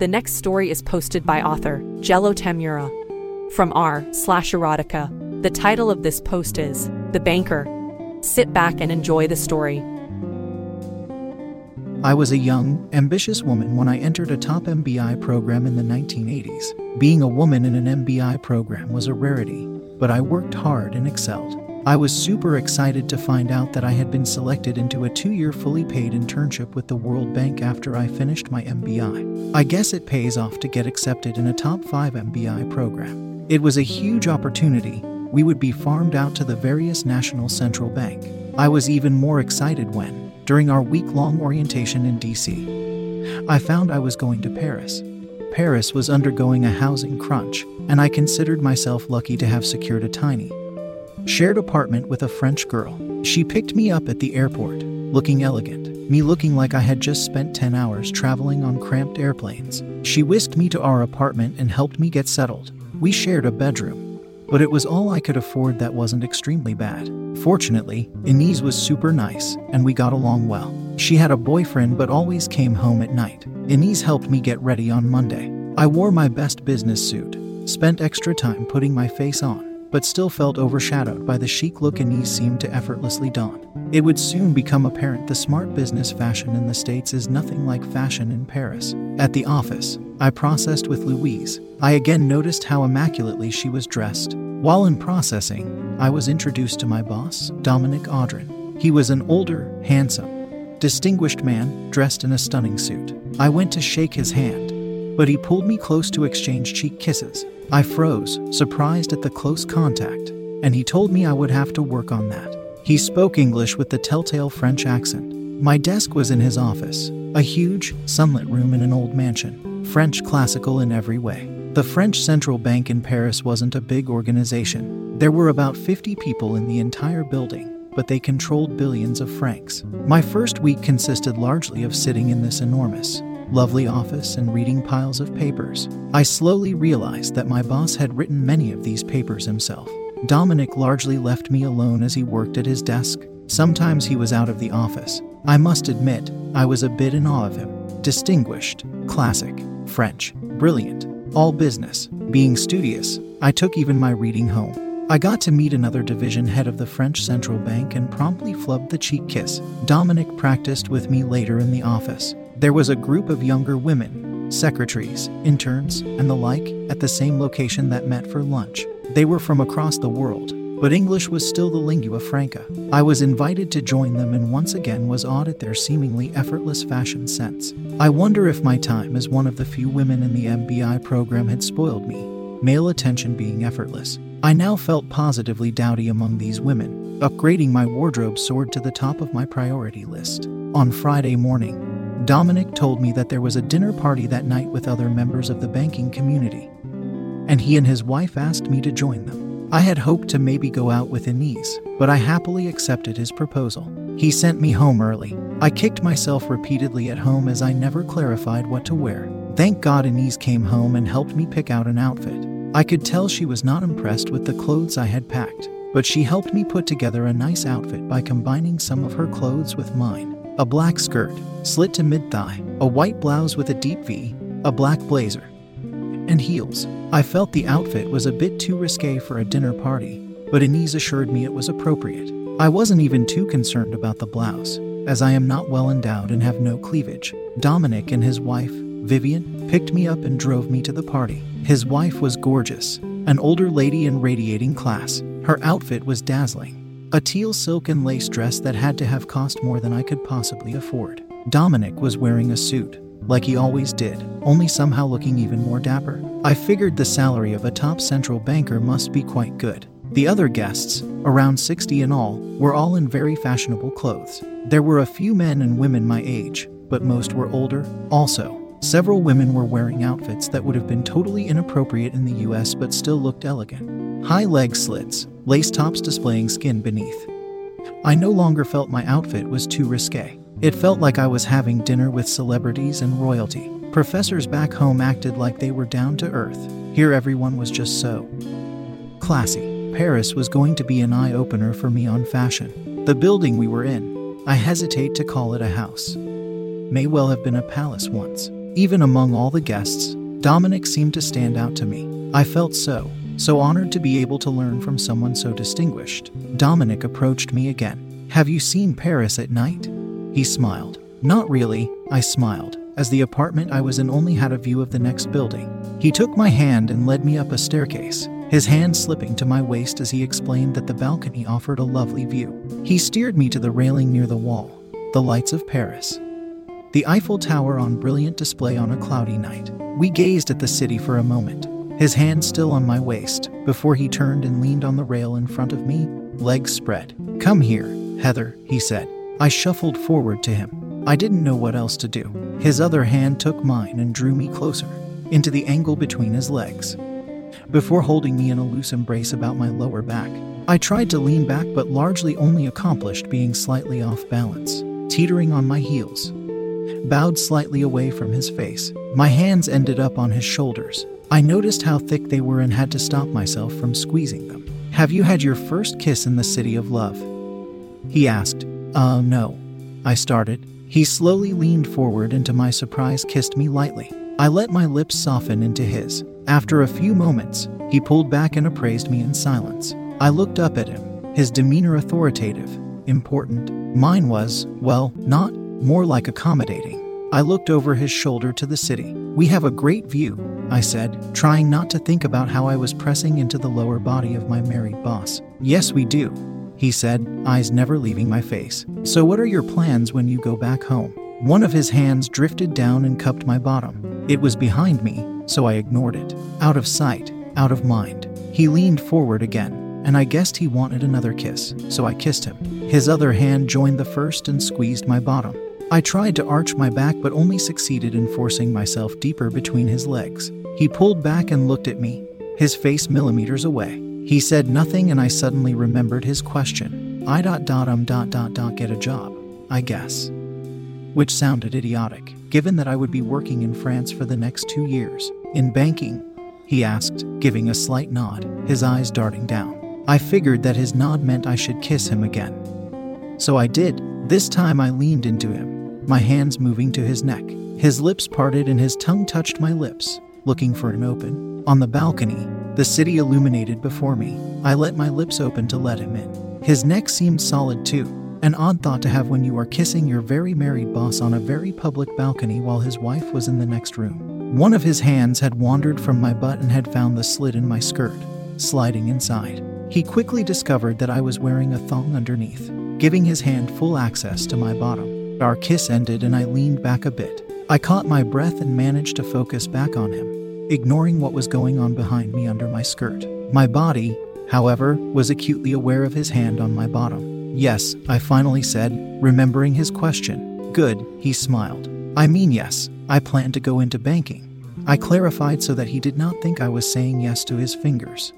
The next story is posted by author Jello Tamura from r slash erotica. The title of this post is The Banker. Sit back and enjoy the story. I was a young, ambitious woman when I entered a top MBI program in the 1980s. Being a woman in an MBI program was a rarity, but I worked hard and excelled. I was super excited to find out that I had been selected into a two year fully paid internship with the World Bank after I finished my MBI. I guess it pays off to get accepted in a top 5 MBI program. It was a huge opportunity. We would be farmed out to the various national central bank. I was even more excited when, during our week long orientation in DC, I found I was going to Paris. Paris was undergoing a housing crunch, and I considered myself lucky to have secured a tiny, shared apartment with a French girl. She picked me up at the airport, looking elegant, me looking like I had just spent 10 hours traveling on cramped airplanes. She whisked me to our apartment and helped me get settled. We shared a bedroom, but it was all I could afford that wasn't extremely bad. Fortunately, Inez was super nice, and we got along well. She had a boyfriend but always came home at night. Inez helped me get ready on Monday. I wore my best business suit, spent extra time putting my face on, but still felt overshadowed by the chic look Inez seemed to effortlessly don. It would soon become apparent the smart business fashion in the States is nothing like fashion in Paris. At the office, I processed with Louise. I again noticed how immaculately she was dressed. While in processing, I was introduced to my boss, Dominic Audrin. He was an older, handsome, distinguished man dressed in a stunning suit. I went to shake his hand, but he pulled me close to exchange cheek kisses. I froze, surprised at the close contact, and he told me I would have to work on that. He spoke English with the telltale French accent. My desk was in his office, a huge, sunlit room in an old mansion, French classical in every way. The French Central Bank in Paris wasn't a big organization. There were about 50 people in the entire building, but they controlled billions of francs. My first week consisted largely of sitting in this enormous, lovely office and reading piles of papers. I slowly realized that my boss had written many of these papers himself. Dominic largely left me alone as he worked at his desk. Sometimes he was out of the office. I must admit, I was a bit in awe of him. Distinguished, classic, French, brilliant, all business, being studious. I took even my reading home. I got to meet another division head of the French Central Bank and promptly flubbed the cheek kiss. Dominic practiced with me later in the office. There was a group of younger women, secretaries, interns, and the like, at the same location that met for lunch. They were from across the world, but English was still the lingua franca. I was invited to join them and once again was awed at their seemingly effortless fashion sense. I wonder if my time as one of the few women in the MBI program had spoiled me, male attention being effortless. I now felt positively dowdy among these women. Upgrading my wardrobe soared to the top of my priority list. On Friday morning, Dominic told me that there was a dinner party that night with other members of the banking community, and he and his wife asked me to join them. I had hoped to maybe go out with Inez, but I happily accepted his proposal. He sent me home early. I kicked myself repeatedly at home as I never clarified what to wear. Thank God Inez came home and helped me pick out an outfit. I could tell she was not impressed with the clothes I had packed, but she helped me put together a nice outfit by combining some of her clothes with mine a black skirt, slit to mid thigh, a white blouse with a deep V, a black blazer, and heels. I felt the outfit was a bit too risque for a dinner party, but Inez assured me it was appropriate. I wasn't even too concerned about the blouse, as I am not well endowed and have no cleavage. Dominic and his wife, Vivian, picked me up and drove me to the party. His wife was gorgeous, an older lady in radiating class. Her outfit was dazzling. A teal silk and lace dress that had to have cost more than I could possibly afford. Dominic was wearing a suit, like he always did, only somehow looking even more dapper. I figured the salary of a top central banker must be quite good. The other guests, around 60 in all, were all in very fashionable clothes. There were a few men and women my age, but most were older. Also, several women were wearing outfits that would have been totally inappropriate in the US but still looked elegant. High leg slits, lace tops displaying skin beneath. I no longer felt my outfit was too risque. It felt like I was having dinner with celebrities and royalty. Professors back home acted like they were down to earth. Here, everyone was just so classy. Paris was going to be an eye opener for me on fashion. The building we were in, I hesitate to call it a house, may well have been a palace once. Even among all the guests, Dominic seemed to stand out to me. I felt so, so honored to be able to learn from someone so distinguished. Dominic approached me again. Have you seen Paris at night? He smiled. Not really, I smiled, as the apartment I was in only had a view of the next building. He took my hand and led me up a staircase, his hand slipping to my waist as he explained that the balcony offered a lovely view. He steered me to the railing near the wall, the lights of Paris. The Eiffel Tower on brilliant display on a cloudy night. We gazed at the city for a moment, his hand still on my waist, before he turned and leaned on the rail in front of me, legs spread. Come here, Heather, he said. I shuffled forward to him. I didn't know what else to do. His other hand took mine and drew me closer, into the angle between his legs. Before holding me in a loose embrace about my lower back, I tried to lean back but largely only accomplished being slightly off balance, teetering on my heels. Bowed slightly away from his face, my hands ended up on his shoulders. I noticed how thick they were and had to stop myself from squeezing them. Have you had your first kiss in the city of love? He asked. Uh, no. I started. He slowly leaned forward and to my surprise kissed me lightly. I let my lips soften into his. After a few moments, he pulled back and appraised me in silence. I looked up at him, his demeanor authoritative, important. Mine was, well, not, more like accommodating. I looked over his shoulder to the city. We have a great view, I said, trying not to think about how I was pressing into the lower body of my married boss. Yes, we do, he said, eyes never leaving my face. So, what are your plans when you go back home? One of his hands drifted down and cupped my bottom. It was behind me, so I ignored it. Out of sight, out of mind. He leaned forward again, and I guessed he wanted another kiss, so I kissed him. His other hand joined the first and squeezed my bottom. I tried to arch my back but only succeeded in forcing myself deeper between his legs. He pulled back and looked at me, his face millimeters away. He said nothing and I suddenly remembered his question. I dot dot um dot dot dot get a job, I guess which sounded idiotic, given that I would be working in France for the next two years. In banking? He asked, giving a slight nod, his eyes darting down. I figured that his nod meant I should kiss him again. So I did. This time I leaned into him, my hands moving to his neck. His lips parted and his tongue touched my lips, looking for an open. On the balcony, the city illuminated before me. I let my lips open to let him in. His neck seemed solid too, an odd thought to have when you are kissing your very married boss on a very public balcony while his wife was in the next room. One of his hands had wandered from my butt and had found the slit in my skirt, sliding inside. He quickly discovered that I was wearing a thong underneath, giving his hand full access to my bottom. Our kiss ended and I leaned back a bit. I caught my breath and managed to focus back on him, ignoring what was going on behind me under my skirt. My body, however, was acutely aware of his hand on my bottom. Yes, I finally said, remembering his question. Good, he smiled. I mean, yes, I plan to go into banking. I clarified so that he did not think I was saying yes to his fingers.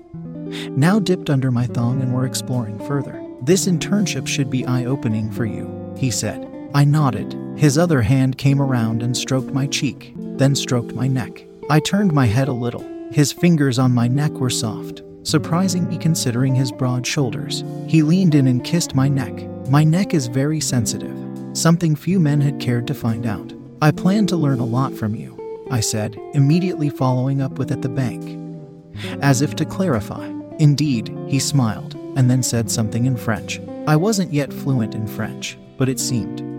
Now dipped under my thong and were exploring further. This internship should be eye opening for you, he said. I nodded. His other hand came around and stroked my cheek, then stroked my neck. I turned my head a little. His fingers on my neck were soft, surprising me considering his broad shoulders. He leaned in and kissed my neck. My neck is very sensitive, something few men had cared to find out. I plan to learn a lot from you, I said, immediately following up with at the bank. As if to clarify. Indeed, he smiled, and then said something in French. I wasn't yet fluent in French, but it seemed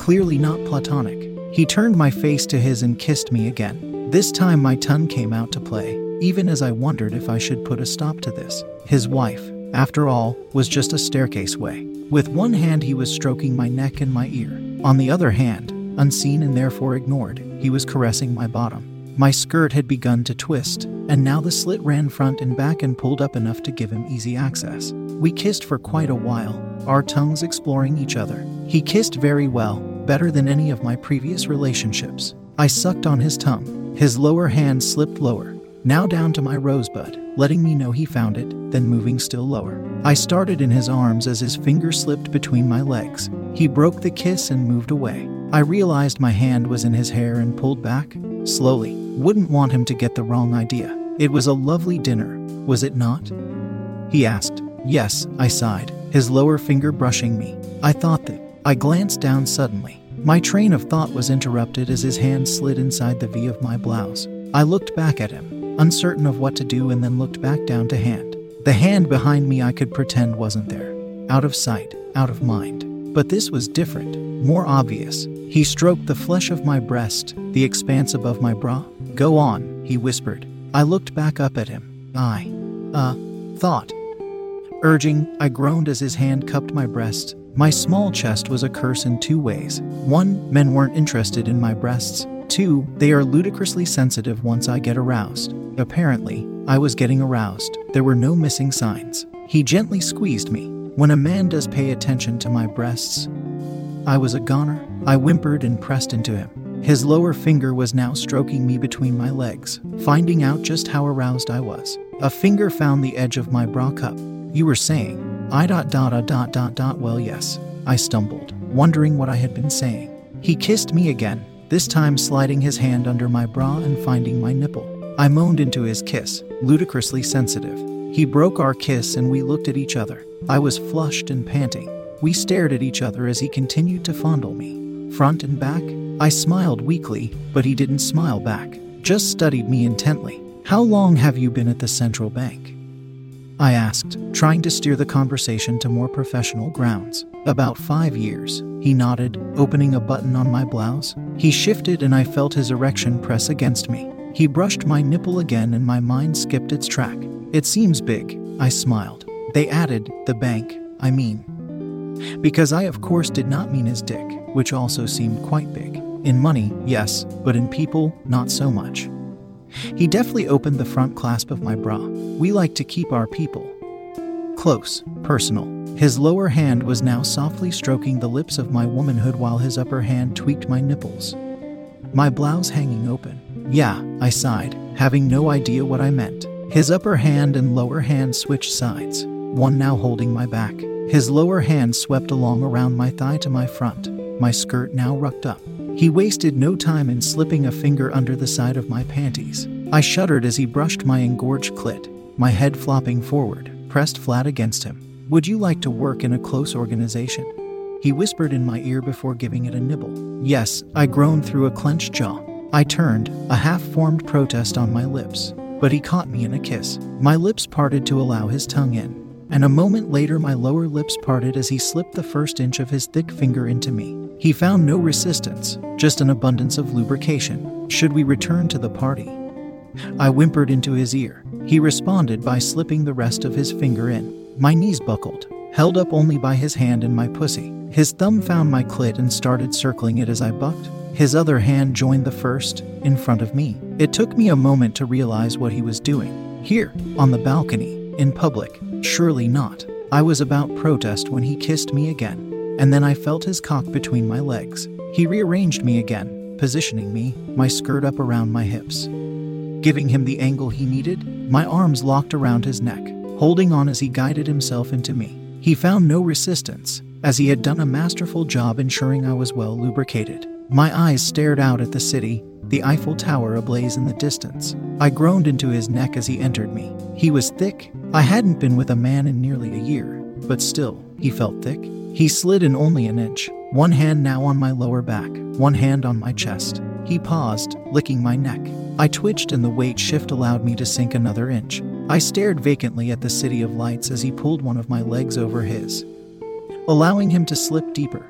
clearly not platonic. He turned my face to his and kissed me again. This time my tongue came out to play, even as I wondered if I should put a stop to this. His wife, after all, was just a staircase way. With one hand, he was stroking my neck and my ear. On the other hand, unseen and therefore ignored, he was caressing my bottom. My skirt had begun to twist, and now the slit ran front and back and pulled up enough to give him easy access. We kissed for quite a while, our tongues exploring each other. He kissed very well, better than any of my previous relationships. I sucked on his tongue. His lower hand slipped lower, now down to my rosebud, letting me know he found it, then moving still lower. I started in his arms as his finger slipped between my legs. He broke the kiss and moved away. I realized my hand was in his hair and pulled back, slowly. Wouldn't want him to get the wrong idea. It was a lovely dinner, was it not? He asked. Yes, I sighed, his lower finger brushing me. I thought that. I glanced down suddenly. My train of thought was interrupted as his hand slid inside the V of my blouse. I looked back at him, uncertain of what to do, and then looked back down to hand. The hand behind me I could pretend wasn't there. Out of sight, out of mind. But this was different, more obvious. He stroked the flesh of my breast, the expanse above my bra. Go on, he whispered. I looked back up at him. I, uh, thought. Urging, I groaned as his hand cupped my breast. My small chest was a curse in two ways. One, men weren't interested in my breasts. Two, they are ludicrously sensitive once I get aroused. Apparently, I was getting aroused. There were no missing signs. He gently squeezed me. When a man does pay attention to my breasts, I was a goner. I whimpered and pressed into him. His lower finger was now stroking me between my legs, finding out just how aroused I was. A finger found the edge of my bra cup. You were saying, I dot dot dot dot dot dot. Well, yes. I stumbled, wondering what I had been saying. He kissed me again, this time sliding his hand under my bra and finding my nipple. I moaned into his kiss, ludicrously sensitive. He broke our kiss and we looked at each other. I was flushed and panting. We stared at each other as he continued to fondle me. Front and back, I smiled weakly, but he didn't smile back, just studied me intently. How long have you been at the central bank? I asked, trying to steer the conversation to more professional grounds. About five years, he nodded, opening a button on my blouse. He shifted and I felt his erection press against me. He brushed my nipple again and my mind skipped its track. It seems big, I smiled. They added, the bank, I mean. Because I, of course, did not mean his dick, which also seemed quite big. In money, yes, but in people, not so much. He deftly opened the front clasp of my bra. We like to keep our people close, personal. His lower hand was now softly stroking the lips of my womanhood while his upper hand tweaked my nipples. My blouse hanging open. Yeah, I sighed, having no idea what I meant. His upper hand and lower hand switched sides, one now holding my back. His lower hand swept along around my thigh to my front, my skirt now rucked up. He wasted no time in slipping a finger under the side of my panties. I shuddered as he brushed my engorged clit, my head flopping forward, pressed flat against him. Would you like to work in a close organization? He whispered in my ear before giving it a nibble. Yes, I groaned through a clenched jaw. I turned, a half formed protest on my lips, but he caught me in a kiss. My lips parted to allow his tongue in, and a moment later my lower lips parted as he slipped the first inch of his thick finger into me. He found no resistance, just an abundance of lubrication. Should we return to the party? I whimpered into his ear. He responded by slipping the rest of his finger in. My knees buckled, held up only by his hand and my pussy. His thumb found my clit and started circling it as I bucked. His other hand joined the first, in front of me. It took me a moment to realize what he was doing. Here, on the balcony, in public, surely not. I was about to protest when he kissed me again and then I felt his cock between my legs. He rearranged me again, positioning me, my skirt up around my hips. Giving him the angle he needed, my arms locked around his neck, holding on as he guided himself into me. He found no resistance, as he had done a masterful job ensuring I was well lubricated. My eyes stared out at the city, the Eiffel Tower ablaze in the distance. I groaned into his neck as he entered me. He was thick. I hadn't been with a man in nearly a year, but still, he felt thick. He slid in only an inch, one hand now on my lower back, one hand on my chest. He paused, licking my neck. I twitched and the weight shift allowed me to sink another inch. I stared vacantly at the city of lights as he pulled one of my legs over his, allowing him to slip deeper.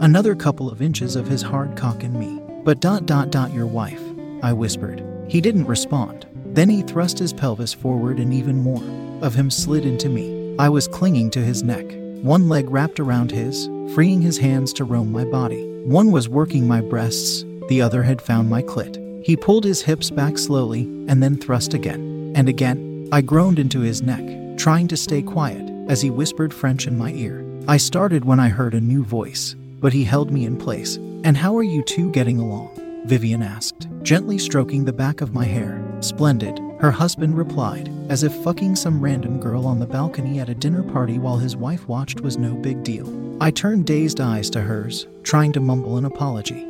Another couple of inches of his hard cock in me. But dot dot dot your wife, I whispered. He didn't respond. Then he thrust his pelvis forward and even more of him slid into me. I was clinging to his neck, one leg wrapped around his, freeing his hands to roam my body. One was working my breasts, the other had found my clit. He pulled his hips back slowly and then thrust again. And again, I groaned into his neck, trying to stay quiet as he whispered French in my ear. I started when I heard a new voice, but he held me in place. And how are you two getting along? Vivian asked, gently stroking the back of my hair. Splendid, her husband replied, as if fucking some random girl on the balcony at a dinner party while his wife watched was no big deal. I turned dazed eyes to hers, trying to mumble an apology.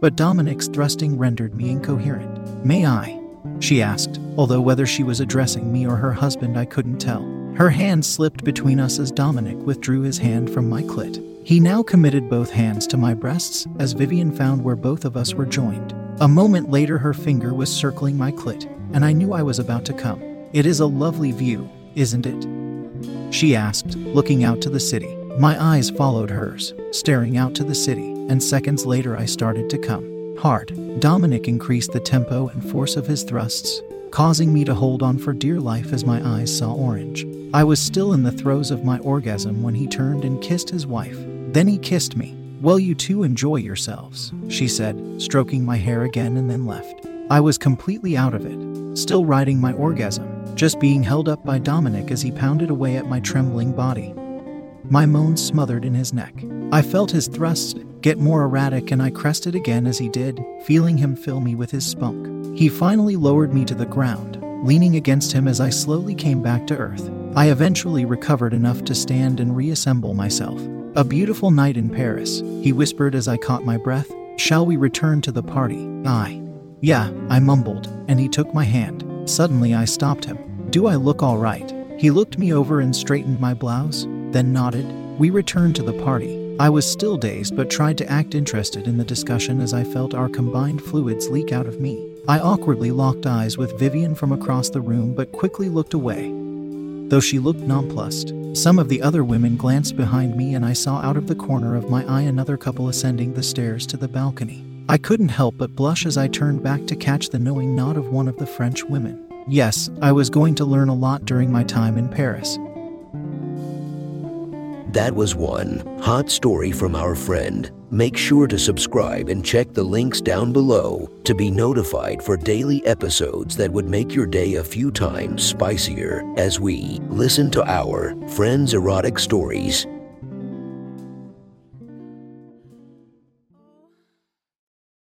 But Dominic's thrusting rendered me incoherent. May I? She asked, although whether she was addressing me or her husband I couldn't tell. Her hand slipped between us as Dominic withdrew his hand from my clit. He now committed both hands to my breasts as Vivian found where both of us were joined. A moment later, her finger was circling my clit, and I knew I was about to come. It is a lovely view, isn't it? She asked, looking out to the city. My eyes followed hers, staring out to the city, and seconds later I started to come. Hard. Dominic increased the tempo and force of his thrusts, causing me to hold on for dear life as my eyes saw orange. I was still in the throes of my orgasm when he turned and kissed his wife. Then he kissed me. Well, you two enjoy yourselves, she said, stroking my hair again and then left. I was completely out of it, still riding my orgasm, just being held up by Dominic as he pounded away at my trembling body. My moans smothered in his neck. I felt his thrusts get more erratic and I crested again as he did, feeling him fill me with his spunk. He finally lowered me to the ground, leaning against him as I slowly came back to earth. I eventually recovered enough to stand and reassemble myself. A beautiful night in Paris, he whispered as I caught my breath. Shall we return to the party? I. Yeah, I mumbled, and he took my hand. Suddenly I stopped him. Do I look all right? He looked me over and straightened my blouse, then nodded. We returned to the party. I was still dazed but tried to act interested in the discussion as I felt our combined fluids leak out of me. I awkwardly locked eyes with Vivian from across the room but quickly looked away. Though she looked nonplussed, some of the other women glanced behind me and I saw out of the corner of my eye another couple ascending the stairs to the balcony. I couldn't help but blush as I turned back to catch the knowing nod of one of the French women. Yes, I was going to learn a lot during my time in Paris. That was one hot story from our friend. Make sure to subscribe and check the links down below to be notified for daily episodes that would make your day a few times spicier as we listen to our friends' erotic stories